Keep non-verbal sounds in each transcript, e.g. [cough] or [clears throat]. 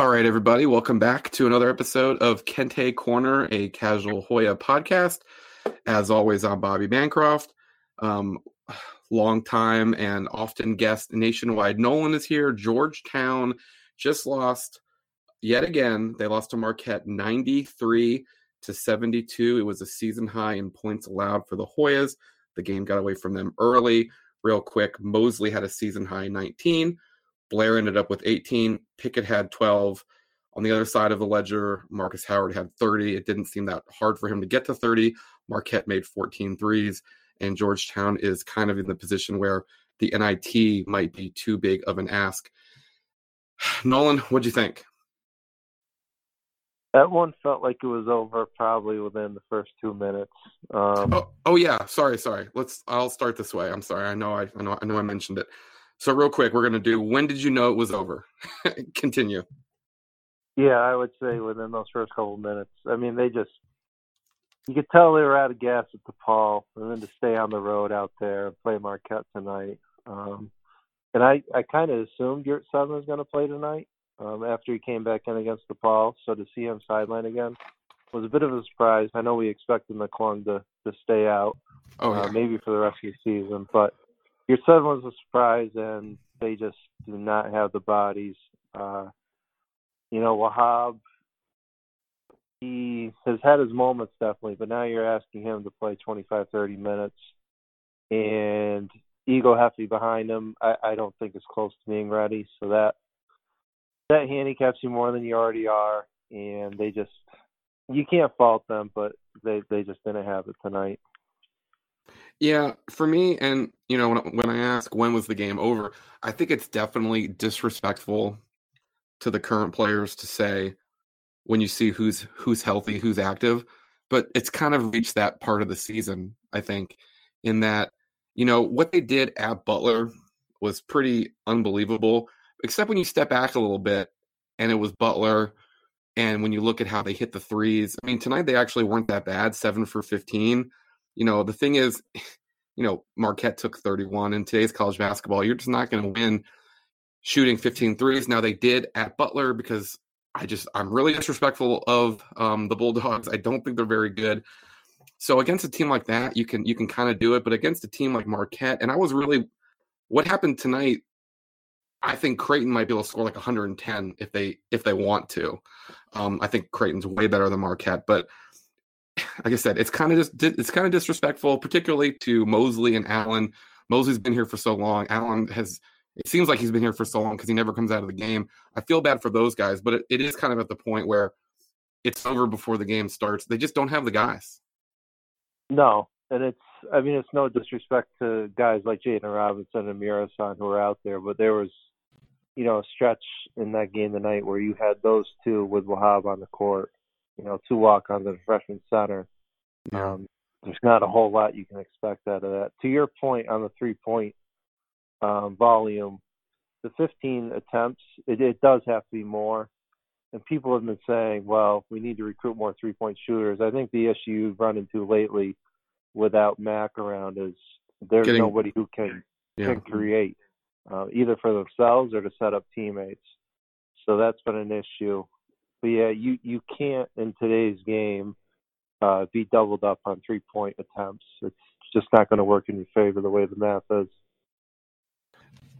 All right, everybody, welcome back to another episode of Kente Corner, a casual Hoya podcast. As always, I'm Bobby Bancroft, um, long time and often guest nationwide. Nolan is here. Georgetown just lost yet again. They lost to Marquette 93 to 72. It was a season high in points allowed for the Hoyas. The game got away from them early. Real quick, Mosley had a season high 19. Blair ended up with 18. Pickett had 12. On the other side of the ledger, Marcus Howard had 30. It didn't seem that hard for him to get to 30. Marquette made 14 threes, and Georgetown is kind of in the position where the NIT might be too big of an ask. [sighs] Nolan, what'd you think? That one felt like it was over probably within the first two minutes. Um, oh, oh yeah. Sorry, sorry. Let's. I'll start this way. I'm sorry. I know. I, I know. I know. I mentioned it. So real quick, we're gonna do. When did you know it was over? [laughs] Continue. Yeah, I would say within those first couple of minutes. I mean, they just you could tell they were out of gas at the Paul, and then to stay on the road out there and play Marquette tonight. Um, and I, I kind of assumed Yurtseven was going to play tonight um, after he came back in against DePaul. So to see him sideline again was a bit of a surprise. I know we expected McClung to to stay out, oh, yeah. uh, maybe for the rest of the season, but Yurtseven was a surprise, and they just do not have the bodies. Uh, you know, Wahab, he has had his moments definitely, but now you're asking him to play 25, 30 minutes, and Ighoefe behind him. I, I don't think is close to being ready, so that that handicaps you more than you already are, and they just you can't fault them, but they they just didn't have it tonight. Yeah, for me, and you know, when when I ask when was the game over, I think it's definitely disrespectful to the current players to say when you see who's who's healthy, who's active. But it's kind of reached that part of the season, I think, in that you know what they did at Butler was pretty unbelievable. Except when you step back a little bit, and it was Butler. And when you look at how they hit the threes, I mean, tonight they actually weren't that bad, seven for 15 you know, the thing is, you know, Marquette took 31 in today's college basketball. You're just not going to win shooting 15 threes. Now they did at Butler because I just I'm really disrespectful of um, the Bulldogs. I don't think they're very good. So against a team like that, you can you can kind of do it, but against a team like Marquette, and I was really what happened tonight. I think Creighton might be able to score like 110 if they if they want to. Um, I think Creighton's way better than Marquette, but like I said, it's kind of just it's kind of disrespectful, particularly to Mosley and Allen. Mosley's been here for so long. Allen has it seems like he's been here for so long because he never comes out of the game. I feel bad for those guys, but it, it is kind of at the point where it's over before the game starts. They just don't have the guys. No, and it's I mean it's no disrespect to guys like Jaden Robinson and Muresan who are out there, but there was you know a stretch in that game tonight where you had those two with Wahab on the court you know, two walk on the freshman center. Yeah. Um, there's not a whole lot you can expect out of that. To your point on the three point um, volume, the 15 attempts, it, it does have to be more. And people have been saying, well, we need to recruit more three point shooters. I think the issue you've run into lately without Mac around is there's Getting, nobody who can yeah. can create uh, either for themselves or to set up teammates. So that's been an issue. But yeah, you you can't in today's game uh, be doubled up on three point attempts. It's just not going to work in your favor the way the math is.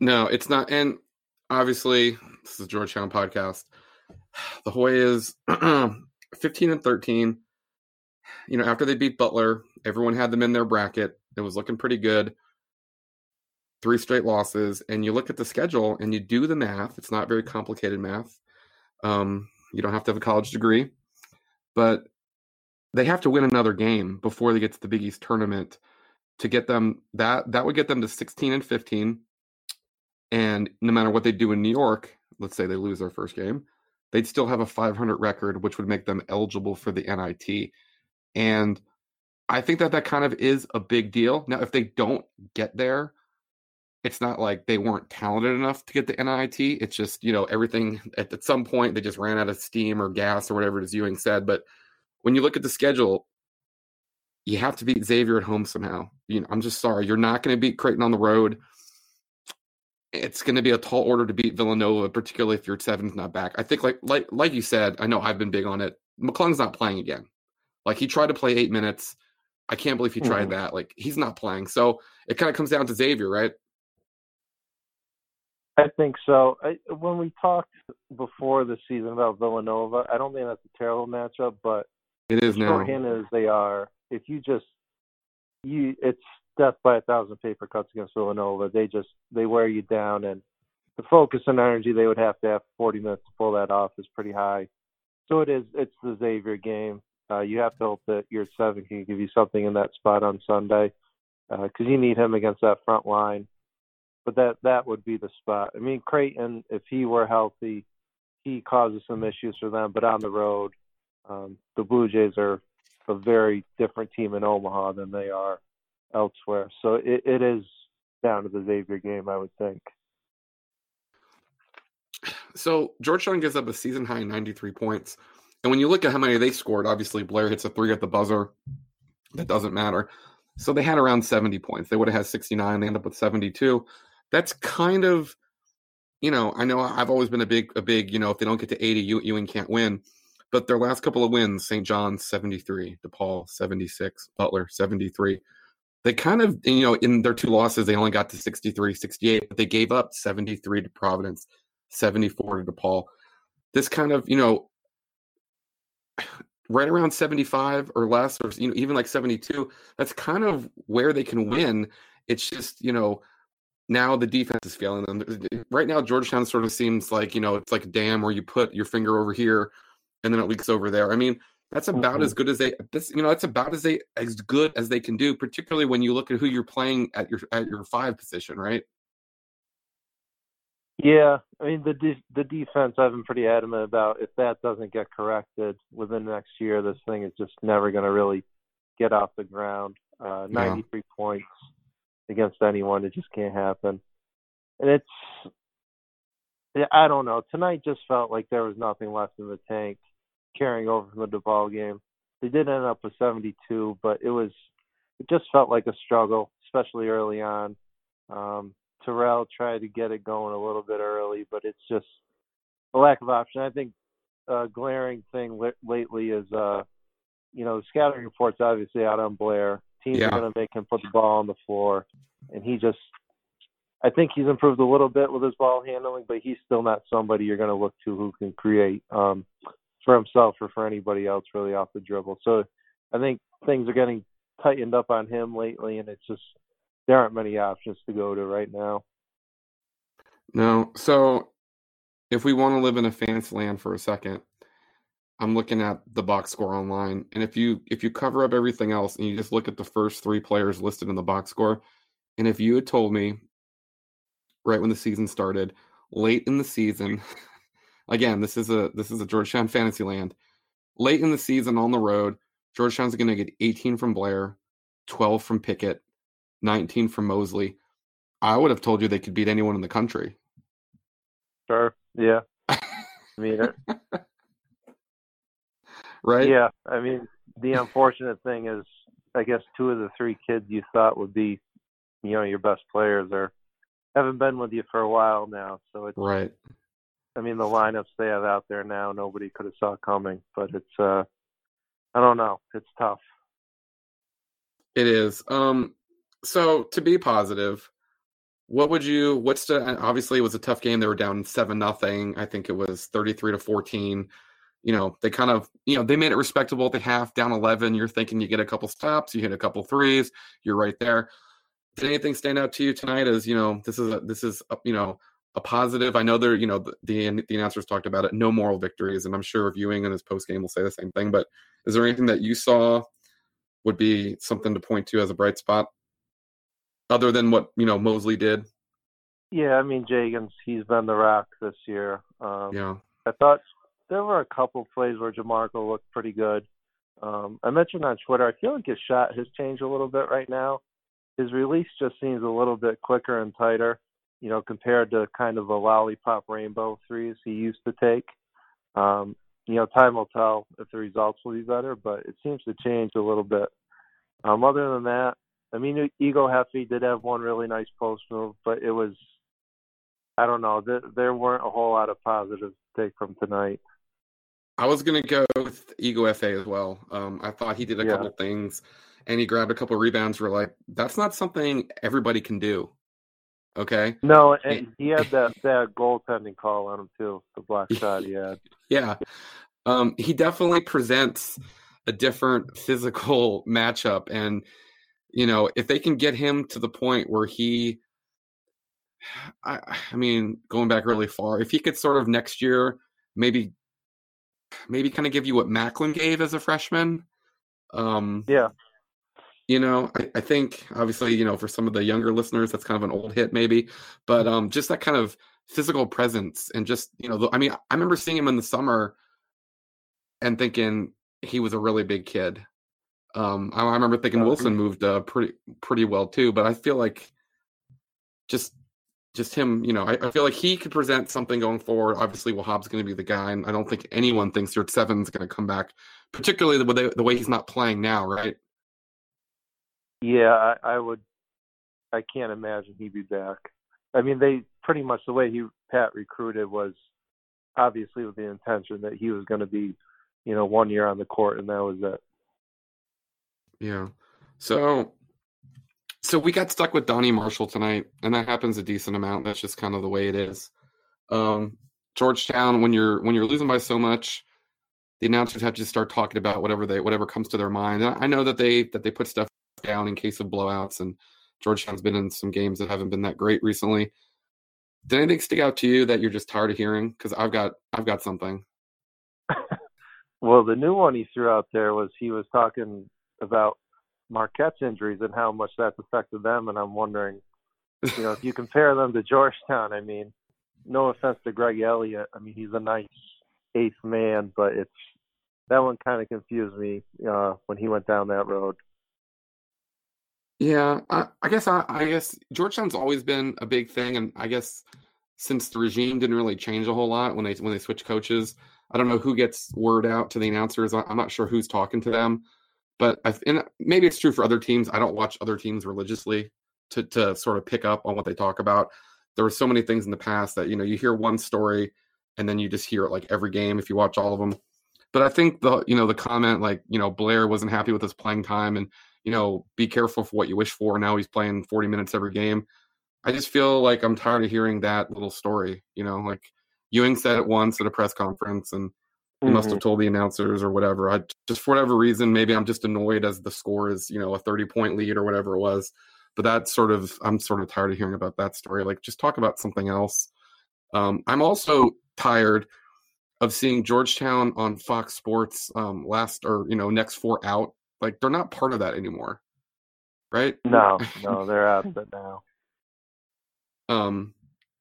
No, it's not. And obviously, this is Georgetown podcast. The Hoyas [clears throat] 15 and 13. You know, after they beat Butler, everyone had them in their bracket. It was looking pretty good. Three straight losses. And you look at the schedule and you do the math. It's not very complicated math. Um, you don't have to have a college degree, but they have to win another game before they get to the Big East tournament to get them that that would get them to 16 and 15 and no matter what they do in New York, let's say they lose their first game, they'd still have a 500 record which would make them eligible for the NIT. And I think that that kind of is a big deal. Now if they don't get there, it's not like they weren't talented enough to get the NIT. It's just, you know, everything at, at some point they just ran out of steam or gas or whatever it is Ewing said. But when you look at the schedule, you have to beat Xavier at home somehow. You know, I'm just sorry. You're not going to beat Creighton on the road. it's going to be a tall order to beat Villanova, particularly if Yurtseven's not back. I think, like like like you said, I know I've been big on it. McClung's not playing again. Like he tried to play eight minutes. I can't believe he tried mm-hmm. that. Like he's not playing. So it kind of comes down to Xavier, right? I think so. I, when we talked before the season about Villanova, I don't think that's a terrible matchup, but it is now. As they are, if you just you, it's death by a thousand paper cuts against Villanova. They just they wear you down, and the focus and energy they would have to have 40 minutes to pull that off is pretty high. So it is. It's the Xavier game. Uh, you have to hope that your seven can give you something in that spot on Sunday because uh, you need him against that front line. But that that would be the spot. I mean, Creighton, if he were healthy, he causes some issues for them. But on the road, um, the Blue Jays are a very different team in Omaha than they are elsewhere. So it, it is down to the Xavier game, I would think. So Georgetown gives up a season high 93 points. And when you look at how many they scored, obviously Blair hits a three at the buzzer. That doesn't matter. So they had around 70 points. They would have had 69. They end up with 72. That's kind of, you know, I know I've always been a big, a big, you know, if they don't get to 80, Ewing can't win. But their last couple of wins, St. John's 73, DePaul 76, Butler 73. They kind of, you know, in their two losses, they only got to 63, 68, but they gave up 73 to Providence, 74 to DePaul. This kind of, you know, [sighs] right around 75 or less, or you know, even like 72, that's kind of where they can win. It's just, you know, now the defense is failing them. Right now, Georgetown sort of seems like, you know, it's like a dam where you put your finger over here and then it leaks over there. I mean, that's about mm-hmm. as good as they this you know, that's about as they as good as they can do, particularly when you look at who you're playing at your at your five position, right? Yeah, I mean the de- the defense I've been pretty adamant about. If that doesn't get corrected within the next year, this thing is just never going to really get off the ground. Uh, 93 yeah. points against anyone, it just can't happen. And it's I don't know. Tonight just felt like there was nothing left in the tank carrying over from the DePaul game. They did end up with 72, but it was it just felt like a struggle, especially early on. Um, Terrell tried to get it going a little bit early, but it's just a lack of option. I think a glaring thing li- lately is, uh, you know, the scouting reports obviously out on Blair. Teams yeah. are going to make him put the ball on the floor, and he just I think he's improved a little bit with his ball handling, but he's still not somebody you're going to look to who can create um, for himself or for anybody else really off the dribble. So I think things are getting tightened up on him lately, and it's just there aren't many options to go to right now. No. So if we want to live in a fantasy land for a second, I'm looking at the box score online, and if you if you cover up everything else and you just look at the first three players listed in the box score, and if you had told me right when the season started, late in the season. [laughs] Again, this is a this is a Georgetown fantasy land. Late in the season on the road, Georgetown's going to get 18 from Blair, 12 from Pickett, 19 from Mosley. I would have told you they could beat anyone in the country. Sure. Yeah. [laughs] I mean, right? Yeah. I mean, the unfortunate thing is, I guess two of the three kids you thought would be, you know, your best players are haven't been with you for a while now, so it's right. I mean, the lineups they have out there now, nobody could have saw coming. But it's, uh, I don't know, it's tough. It is. Um, so to be positive, what would you? What's the? Obviously, it was a tough game. They were down seven nothing. I think it was thirty three to fourteen. You know, they kind of, you know, they made it respectable at the half, down eleven. You're thinking you get a couple stops, you hit a couple threes, you're right there. Did anything stand out to you tonight as you know this is a, this is a, you know a positive? I know there you know the, the, the announcers talked about it no moral victories and i'm sure Ewing in his post game will say the same thing but is there anything that you saw would be something to point to as a bright spot? Other than what you know mosley did? Yeah i mean Jagan's he's been the rock this year um, yeah. I thought there were a couple plays where Jamorko looked pretty good um, i mentioned on twitter i feel like his shot has changed a little bit right now his release just seems a little bit quicker and tighter, you know, compared to kind of the lollipop rainbow threes he used to take. Um, you know, time will tell if the results will be better, but it seems to change a little bit. Um, other than that, I mean, Ighoefe did have one really nice post move, but it was I don't know. There, there weren't a whole lot of positives to take from tonight. I was gonna go with Ighoefe as well. Um, I thought he did a Yeah. couple things, and he grabbed a couple rebounds. We're like, that's not something everybody can do. Okay, No, and he had that that goaltending call on him too. The block [laughs] shot Yeah. yeah, um, he definitely presents a different physical [laughs] matchup, and you know, if they can get him to the point where he, [sighs] I, I mean, going back really far, if he could sort of next year maybe, maybe kind of give you what Macklin gave as a freshman. Um, Yeah. you know I, I think obviously you know for some of the younger listeners that's kind of an old hit maybe but um just that kind of physical presence and just you know the, i mean i remember seeing him in the summer and thinking he was a really big kid um i, I remember thinking Oh, wilson moved uh, pretty pretty well too but i feel like just just him you know I, I feel like he could present something going forward obviously Wahab's going to be the guy and i don't think anyone thinks Yurtseven's going to come back particularly the way, the way he's not playing now right Yeah, I, I would. I can't imagine he'd be back. I mean, they pretty much the way he Pat recruited was obviously with the intention that he was going to be, you know, one year on the court, and that was it. Yeah. So so we got stuck with Donnie Marshall tonight, and that happens a decent amount. That's just kind of the way it is. Um Georgetown, when you're when you're losing by so much, the announcers have to start talking about whatever they whatever comes to their mind. And I know that they that they put stuff down in case of blowouts, and Georgetown's been in some games that haven't been that great recently. Did anything stick out to you that you're just tired of hearing? Because I've got I've got something. [laughs] Well, the new one he threw out there was he was talking about Marquette's injuries and how much that's affected them, and I'm wondering, you know, if you compare them to Georgetown, I mean, no offense to Greg Elliott, I mean he's a nice eighth man, but it's that one kind of confused me uh, when he went down that road. Yeah, I, I guess I, I guess Georgetown's always been a big thing, and I guess since the regime didn't really change a whole lot when they when they switch coaches, I don't know who gets word out to the announcers. I, I'm not sure who's talking to them, but I, and uh, maybe it's true for other teams. I don't watch other teams religiously to to sort of pick up on what they talk about. There were so many things in the past that you know you hear one story and then you just hear it like every game if you watch all of them. But I think the you know the comment like you know Blair wasn't happy with his playing time and you know, be careful for what you wish for. Now he's playing 40 minutes every game. I just feel like I'm tired of hearing that little story. You know, like Ewing said it once at a press conference and he must have told the announcers or whatever. I just, for whatever reason, maybe I'm just annoyed as the score is, you know, a 30 point lead or whatever it was. But that sort of, I'm sort of tired of hearing about that story. Like, just talk about something else. Um, I'm also tired of seeing Georgetown on Fox Sports um, last or, you know, next four out like they're not part of that anymore, right? No, [laughs] no, they're out of it now. Um,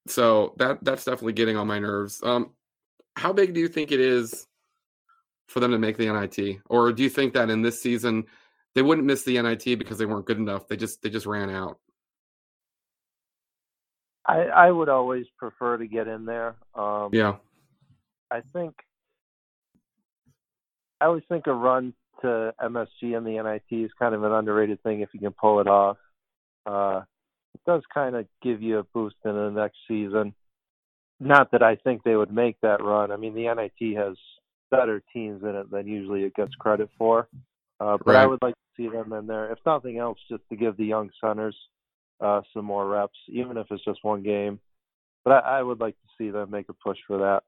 so that that's definitely getting on my nerves. Um, how big do you think it is for them to make the NIT, or do you think that in this season they wouldn't miss the NIT because they weren't good enough? They just they just ran out. I I would always prefer to get in there. Um, Yeah, I think I always think a run to MSG and the NIT is kind of an underrated thing if you can pull it off. Uh, it does kind of give you a boost in the next season. Not that I think they would make that run. I mean, the NIT has better teams in it than usually it gets credit for. Uh, but I would like to see them in there, if nothing else, just to give the young centers uh, some more reps, even if it's just one game. But I, I would like to see them make a push for that.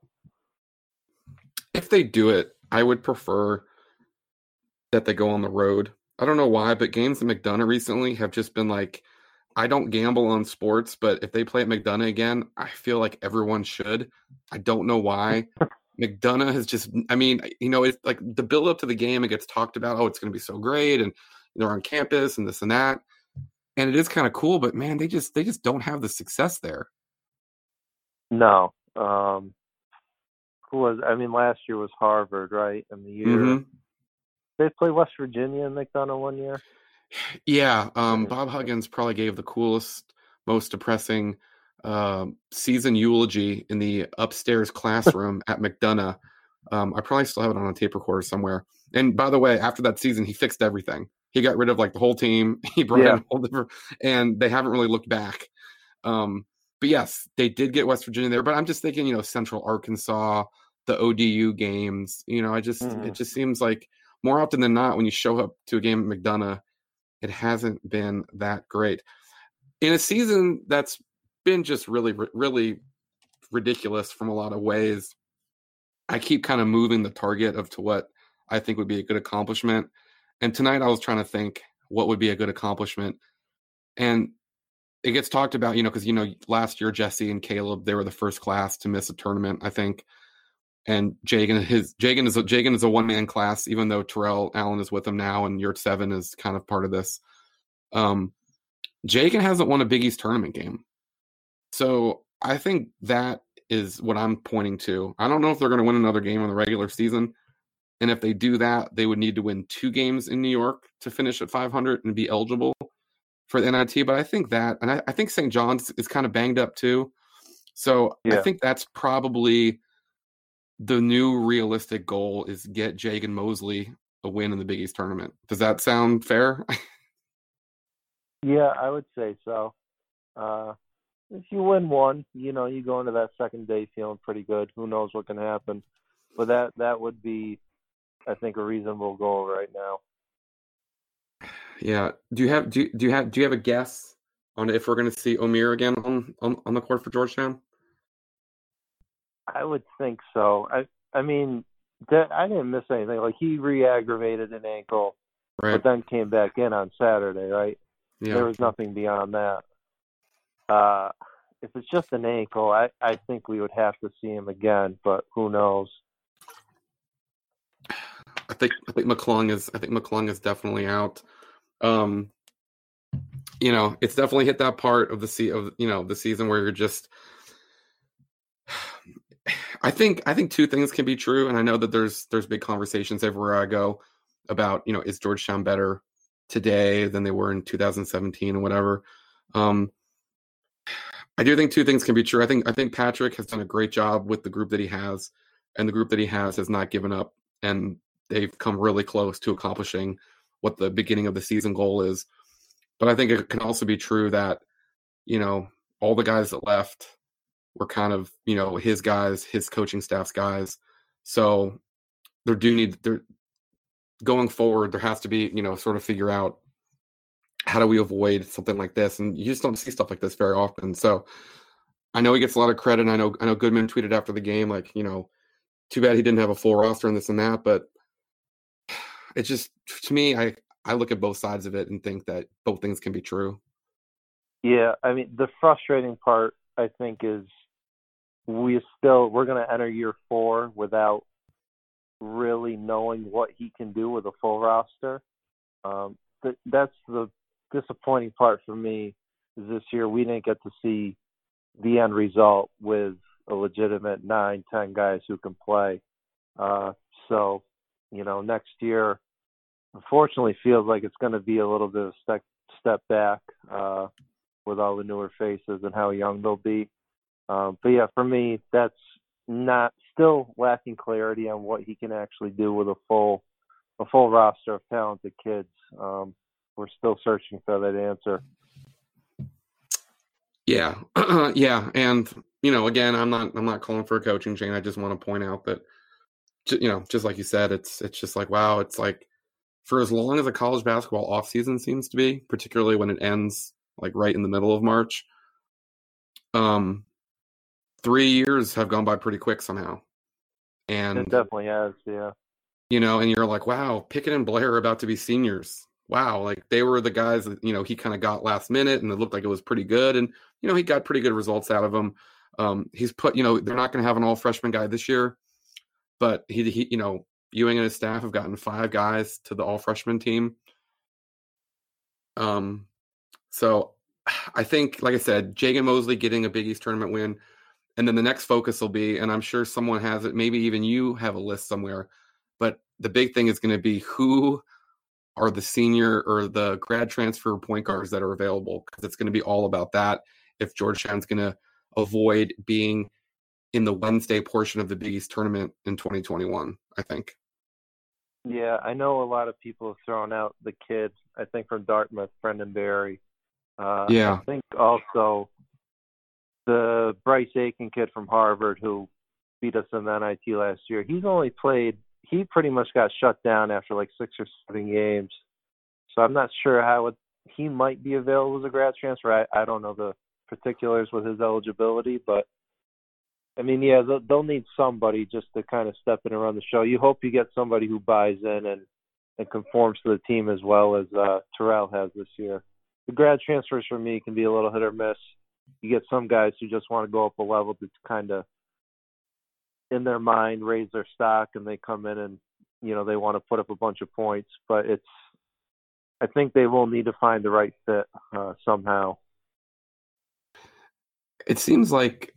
if they do it, I would prefer that they go on the road. I don't know why, but games at McDonough recently have just been like, I don't gamble on sports, but if they play at McDonough again, I feel like everyone should. I don't know why. McDonough has just, I mean, you know, it's like the build up to the game, it gets talked about, oh, it's going to be so great. And they're on campus and this and that. And it is kind of cool, but man, they just, they just don't have the success there. No. Um, who was? I mean, last year was Harvard, right? And the year Mhm. they played West Virginia and McDonough one year. Yeah, um, Bob Huggins probably gave the coolest, most depressing um season eulogy in the upstairs [laughs] classroom at McDonough. Um, I probably still have it on a tape recorder somewhere. And by the way, after that season, he fixed everything. He got rid of like the whole team. [laughs] He brought in Yeah. a whole different, and they haven't really looked back. Um, but yes, they did get West Virginia there. But I'm just thinking, you know, Central Arkansas, the ODU games. You know, I just mm-hmm. it just seems like more often than not when you show up to a game at McDonough, it hasn't been that great. In a season that's been just really, really ridiculous from a lot of ways. I keep kind of moving the target of to what I think would be a good accomplishment. And tonight I was trying to think what would be a good accomplishment. And it gets talked about, you know, because you know, last year Jesse and Caleb, they were the first class to miss a tournament, I think. And Jagan his Jagan is a Jagan is a one man class, even though Terrell Allen is with him now and Yurtseven is kind of part of this. Um Jagan hasn't won a Big East tournament game. So I think that is what I'm pointing to. I don't know if they're going to win another game in the regular season. And if they do that, they would need to win two games in New York to finish at 500 and be eligible for the NIT. But I think that, and I, I think St. John's is kind of banged up too. So yeah. I think that's probably the new realistic goal is get Jagan Mosley a win in the Big East tournament. Does that sound fair? yeah, I would say so. Uh, if you win one, you know, you go into that second day feeling pretty good. Who knows what can happen? But that that would be, I think, a reasonable goal right now. Yeah. Do you have do do you have do you have a guess on if we're going to see Omier again on, on on the court for Georgetown? I would think so. I I mean, I didn't miss anything. Like he re-aggravated an ankle, right. but then came back in on Saturday. Right. Yeah. There was nothing beyond that. Uh, if it's just an ankle, I, I think we would have to see him again, but who knows? I think I think McClung is I think McClung is definitely out. Um, you know, it's definitely hit that part of the sea of you know the season where you're just. I think I think two things can be true, and I know that there's there's big conversations everywhere I go about you know is Georgetown better today than they were in 2017 or whatever. Um, I do think two things can be true. I think I think Patrick has done a great job with the group that he has, and the group that he has has not given up, and they've come really close to accomplishing what the beginning of the season goal is. But I think it can also be true that you know all the guys that left were kind of you know his guys, his coaching staff's guys. So there do need there going forward. There has to be you know sort of figure out how do we avoid something like this? And you just don't see stuff like this very often. So I know he gets a lot of credit. I know I know Goodman tweeted after the game like, you know, too bad he didn't have a full roster and this and that, but [sighs] it's just to me, I I look at both sides of it and think that both things can be true. Yeah, I mean the frustrating part I think is we still we're going to enter year 4 without really knowing what he can do with a full roster. Um, th- that's the disappointing part for me is this year we didn't get to see the end result with a legitimate nine, ten guys who can play. Uh, so, you know, next year, unfortunately, feels like it's going to be a little bit of a step step back uh, with all the newer faces and how young they'll be. Um, but yeah, for me, that's not still lacking clarity on what he can actually do with a full a full roster of talented kids. Um, we're still searching for that answer. Yeah, [clears throat] yeah, and you know, again, I'm not I'm not calling for a coaching change. I just want to point out that, you know, just like you said, it's it's just like wow, it's like for as long as a college basketball off season seems to be, particularly when it ends like right in the middle of March. Um, three years have gone by pretty quick somehow, and it definitely has, yeah. You know, and you're like, wow, Pickett and Blair are about to be seniors wow, like they were the guys that you know he kind of got last minute, and it looked like it was pretty good, and you know he got pretty good results out of them. Um, he's put, you know, they're not going to have an all freshman guy this year, but he, he, you know, Ewing and his staff have gotten five guys to the all freshman team. Um, so [sighs] I think, like I said, Jagan Mosley getting a Big East tournament win, and then the next focus will be, and I'm sure someone has it, maybe even you have a list somewhere, but the big thing is going to be who are the senior or the grad transfer point guards that are available because it's going to be all about that if Georgetown's going to avoid being in the Wednesday portion of the Big East tournament in 2021, I think. Yeah, I know a lot of people have thrown out the kids I think from Dartmouth, Brendan Barry. Uh, yeah. I think also the Bryce Aiken kid from Harvard who beat us in the NIT last year. He's only played. He pretty much got shut down after like six or seven games. So I'm not sure how it, he might be available as a grad transfer. I, I don't know the particulars with his eligibility, but I mean, yeah, they'll, they'll need somebody just to kind of step in and run the show. You hope you get somebody who buys in and and conforms to the team as well as uh, Terrell has this year. The grad transfers for me can be a little hit or miss. You get some guys who just want to go up a level to kind of, in their mind, raise their stock, and they come in and you know they want to put up a bunch of points. But it's, I think they will need to find the right fit uh, somehow. It seems like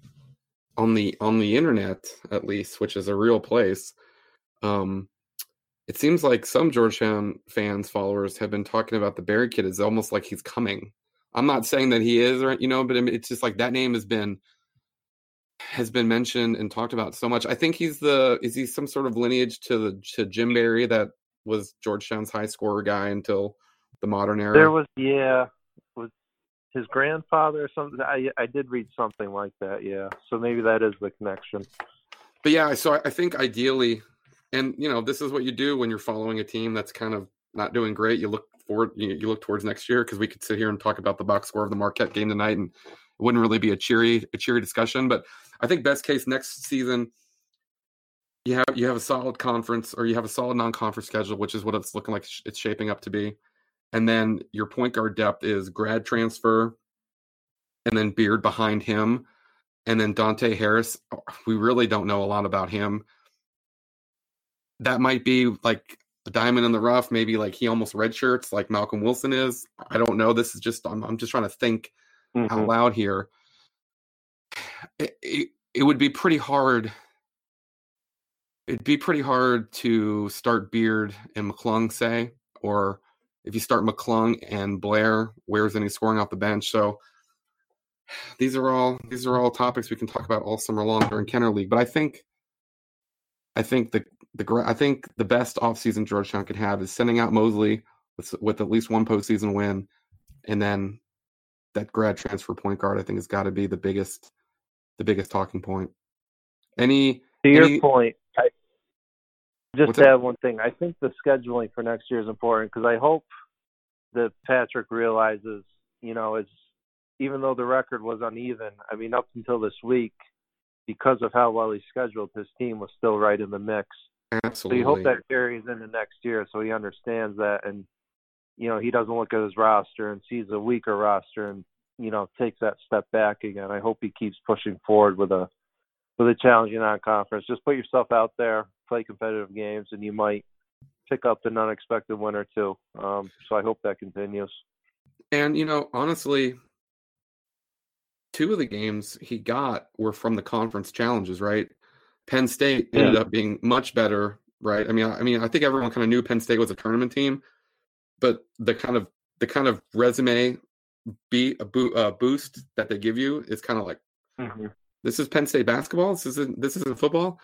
on the on the internet at least, which is a real place, um, it seems like some Georgetown fans followers have been talking about the barry kid as almost like he's coming. I'm not saying that he is, or you know, but it's just like that name has been has been mentioned and talked about so much. I think he's the is he some sort of lineage to the to Jim Barry that was Georgetown's high scorer guy until the modern era. There was yeah, was his grandfather or something. I I did read something like that. Yeah, so maybe that is the connection. But yeah, so I think ideally, and you know, this is what you do when you're following a team that's kind of not doing great. You look forward, you, look towards next year because we could sit here and talk about the box score of the Marquette game tonight, and it wouldn't really be a cheery a cheery discussion. But I think best case next season, you have you have a solid conference or you have a solid non-conference schedule, which is what it's looking like it's shaping up to be. And then your point guard depth is grad transfer, and then Beard behind him, and then Dante Harris. We really don't know a lot about him. That might be like a diamond in the rough. Maybe like he almost redshirts like Malcolm Wilson is. I don't know. This is just I'm, I'm just trying to think mm-hmm. out loud here. It, it, it would be pretty hard. It'd be pretty hard to start Beard and McClung, say, or if you start McClung and Blair, where's any scoring off the bench? So these are all these are all topics we can talk about all summer long during Kenner League. But I think I think the the I think the best offseason Georgetown could have is sending out Mosley with with at least one postseason win, and then that grad transfer point guard I think has got to be the biggest the biggest talking point. Any to your any, point, I, just to add one thing, I think the scheduling for next year is important because I hope that Patrick realizes, you know, as even though the record was uneven, I mean, up until this week, because of how well he scheduled, his team was still right in the mix. Absolutely. So you hope that carries into next year, so he understands that, and you know he doesn't look at his roster and sees a weaker roster, and you know takes that step back again. I hope he keeps pushing forward with a with a challenging non-conference. Just put yourself out there, play competitive games, and you might pick up an unexpected win or two. Um, so I hope that continues. And you know, honestly, two of the games he got were from the conference challenges, right? Penn State ended up being much better, right? I mean, I, I mean, I think everyone kind of knew Penn State was a tournament team, but the kind of the kind of resume be a bo- uh, boost that they give you is kind of like mm-hmm. this is Penn State basketball. This isn't this isn't football.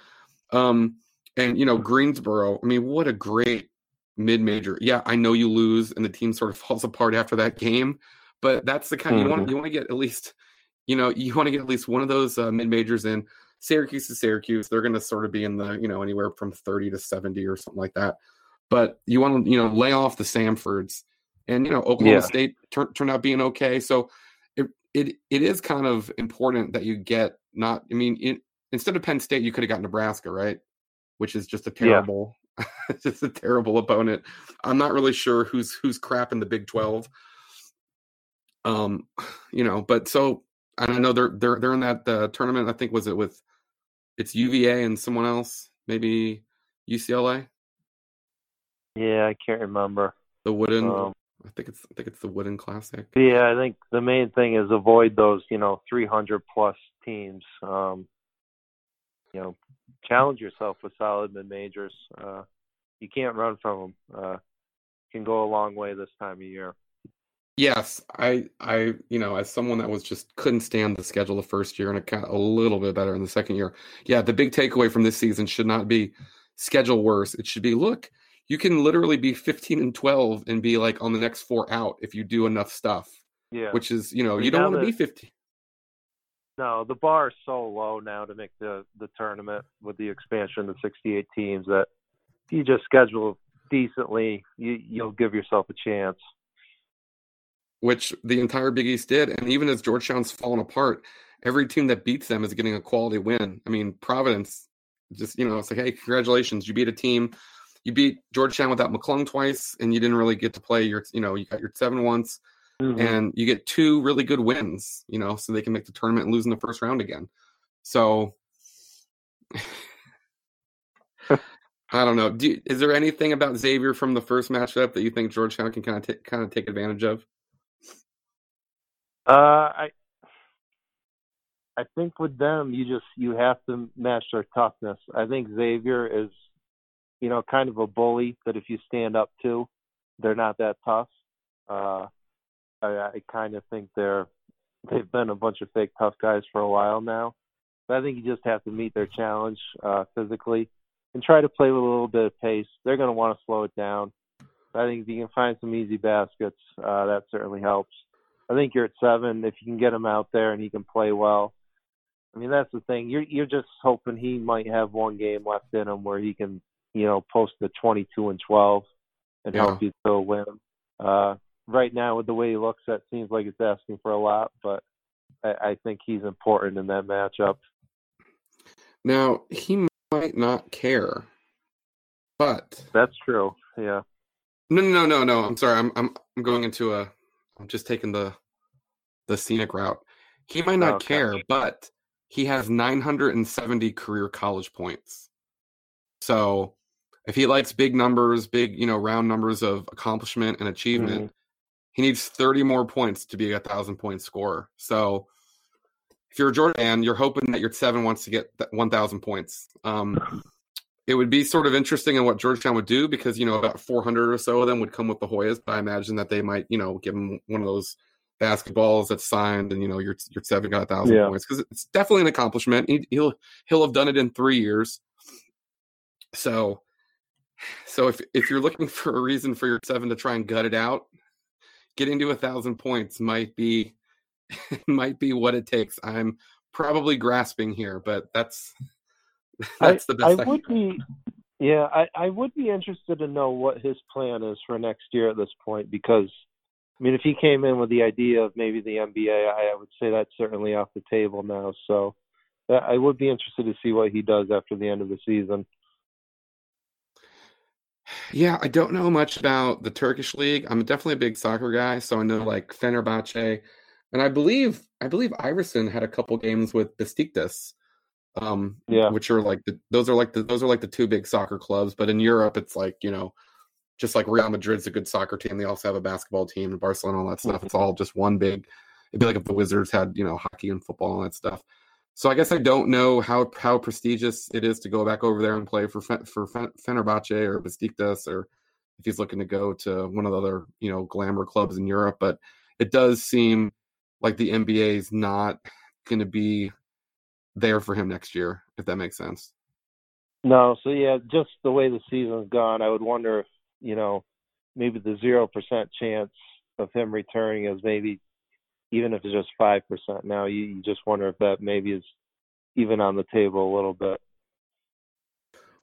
Um, and you know Greensboro. I mean, what a great mid major. Yeah, I know you lose and the team sort of [laughs] falls apart after that game, but that's the kind mm-hmm. you want. You want to get at least you know, you want to get at least one of those uh, mid majors in. Syracuse is Syracuse. They're going to sort of be in the, you know, anywhere from 30 to 70 or something like that. But you want to, you know, lay off the Samfords. And, you know, Oklahoma yeah. State tur- turned out being okay. So it, it, it is kind of important that you get not, I mean, it, instead of Penn State, you could have got Nebraska, right? Which is just a terrible, yeah. [laughs] just a terrible opponent. I'm not really sure who's who's crap in the Big 12. Um, [sighs] you know, but so and I know they're they're they're in that uh, tournament. I think was it with it's UVA and someone else, maybe UCLA. Yeah, I can't remember the wooden. Um, I think it's I think it's the wooden classic. Yeah, I think the main thing is avoid those you know 300 plus teams. Um, you know, challenge yourself with solid mid majors. Uh, you can't run from them. Uh, can go a long way this time of year. Yes, I, I, you know, as someone that was just couldn't stand the schedule the first year and it got a little bit better in the second year. Yeah, the big takeaway from this season should not be schedule worse. It should be look, you can literally be 15 and 12 and be like on the next four out if you do enough stuff. Yeah. Which is, you know, you don't want to be 15. No, the bar is so low now to make the the tournament with the expansion to 68 teams that if you just schedule decently, you you'll give yourself a chance. Which the entire Big East did, and even as Georgetown's fallen apart, every team that beats them is getting a quality win. I mean, Providence, just you know, it's like, hey, congratulations, you beat a team. You beat Georgetown without McClung twice, and you didn't really get to play your, you know, you got Yurtseven once mm-hmm. and you get two really good wins, you know, so they can make the tournament and lose in the first round again. So [sighs] I don't know. Do, is there anything about Xavier from the first matchup that you think Georgetown can kind of t- kind of take advantage of? Uh, I I think with them, you just you have to match their toughness. I think Xavier is, you know, kind of a bully that if you stand up to, they're not that tough. Uh, I, I kind of think they're they've been a bunch of fake tough guys for a while now. But I think you just have to meet their challenge uh, physically and try to play with a little bit of pace. They're going to want to slow it down. I think if you can find some easy baskets, uh, that certainly helps. I think Yurtseven. If you can get him out there and he can play well, I mean that's the thing. You're you're just hoping he might have one game left in him where he can, you know, post the 22 and 12 and yeah. help you still win. Uh, right now with the way he looks, that seems like it's asking for a lot, but I, I think he's important in that matchup. Now he might not care, but that's true. Yeah. No, no, no, no. I'm sorry. I'm I'm I'm going into a. I'm just taking the the scenic route. He might not okay. care, but he has 970 career college points. So if he likes big numbers, big, you know, round numbers of accomplishment and achievement, mm-hmm. He needs 30 more points to be a thousand point scorer. So if you're a Jordan fan, you're hoping that Yurtseven wants to get that 1,000 points. Um, [laughs] it would be sort of interesting in what Georgetown would do because you know about 400 or so of them would come with the Hoyas, but I imagine that they might you know give him one of those basketballs that's signed and you know your Yurtseven got a thousand yeah. points because it's definitely an accomplishment. He, he'll he'll have done it in three years. So so if if you're looking [laughs] for a reason for Yurtseven to try and gut it out, getting to a thousand points might be [laughs] might be what it takes. I'm probably grasping here, but that's that's I, the best. I, I would be, yeah, I, I would be interested to know what his plan is for next year at this point because, I mean, if he came in with the idea of maybe the NBA, I, I would say that's certainly off the table now. So, I would be interested to see what he does after the end of the season. Yeah, I don't know much about the Turkish league. I'm definitely a big soccer guy, so I know like Fenerbahce, and I believe I believe Iverson had a couple games with Besiktas, um, yeah, which are like the, those are like the those are like the two big soccer clubs. But in Europe, it's like you know, just like Real Madrid's a good soccer team. They also have a basketball team, and Barcelona, and all that stuff. It's all just one big. It'd be like if the Wizards had you know hockey and football and all that stuff. So I guess I don't know how how prestigious it is to go back over there and play for for Fenerbahce or Besiktas or if he's looking to go to one of the other you know glamour clubs in Europe. But it does seem like the NBA is not going to be there for him next year, if that makes sense. No, so yeah, just the way the season's gone, I would wonder if you know maybe the zero percent chance of him returning is maybe even if it's just five percent now, you, you just wonder if that maybe is even on the table a little bit.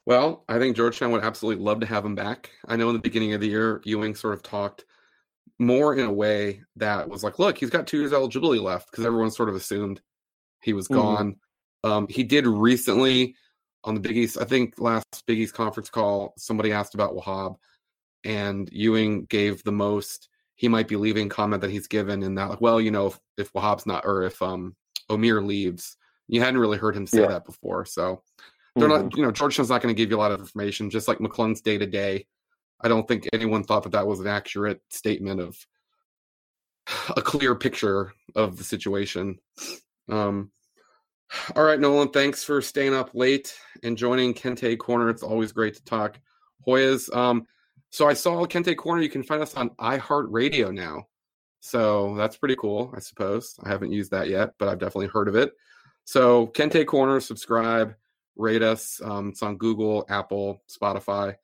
Well, I think Georgetown would absolutely love to have him back. I know in the beginning of the year, Ewing sort of talked more in a way that was like, look, he's got two years eligibility left because everyone sort of assumed he was mm-hmm. gone. Mm-hmm. Um, he did recently on the Big East, I think last Big East conference call, somebody asked about Wahab, and Ewing gave the most he might be leaving comment that he's given in that like, well, you know, if, if Wahab's not or if um Omier leaves, you hadn't really heard him say yeah. that before. So they're mm-hmm. not, you know, Georgetown's not going to give you a lot of information, just like McClung's day to day. I don't think anyone thought that that was an accurate statement of [sighs] a clear picture of the situation. Um, [sighs] all right, Nolan, thanks for staying up late and joining Kente Corner. It's always great to talk Hoyas. Um, so I saw Kente Corner. You can find us on iHeartRadio now. So that's pretty cool, I suppose. I haven't used that yet, but I've definitely heard of it. So Kente Corner, subscribe, rate us. Um, it's on Google, Apple, Spotify.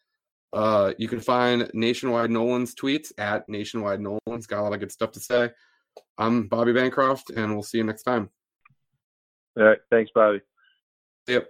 Uh, you can find Nationwide Nolan's tweets at Nationwide Nolan's. Got a lot of good stuff to say. I'm Bobby Bancroft, and we'll see you next time. All right. Thanks, Bobby. Yep.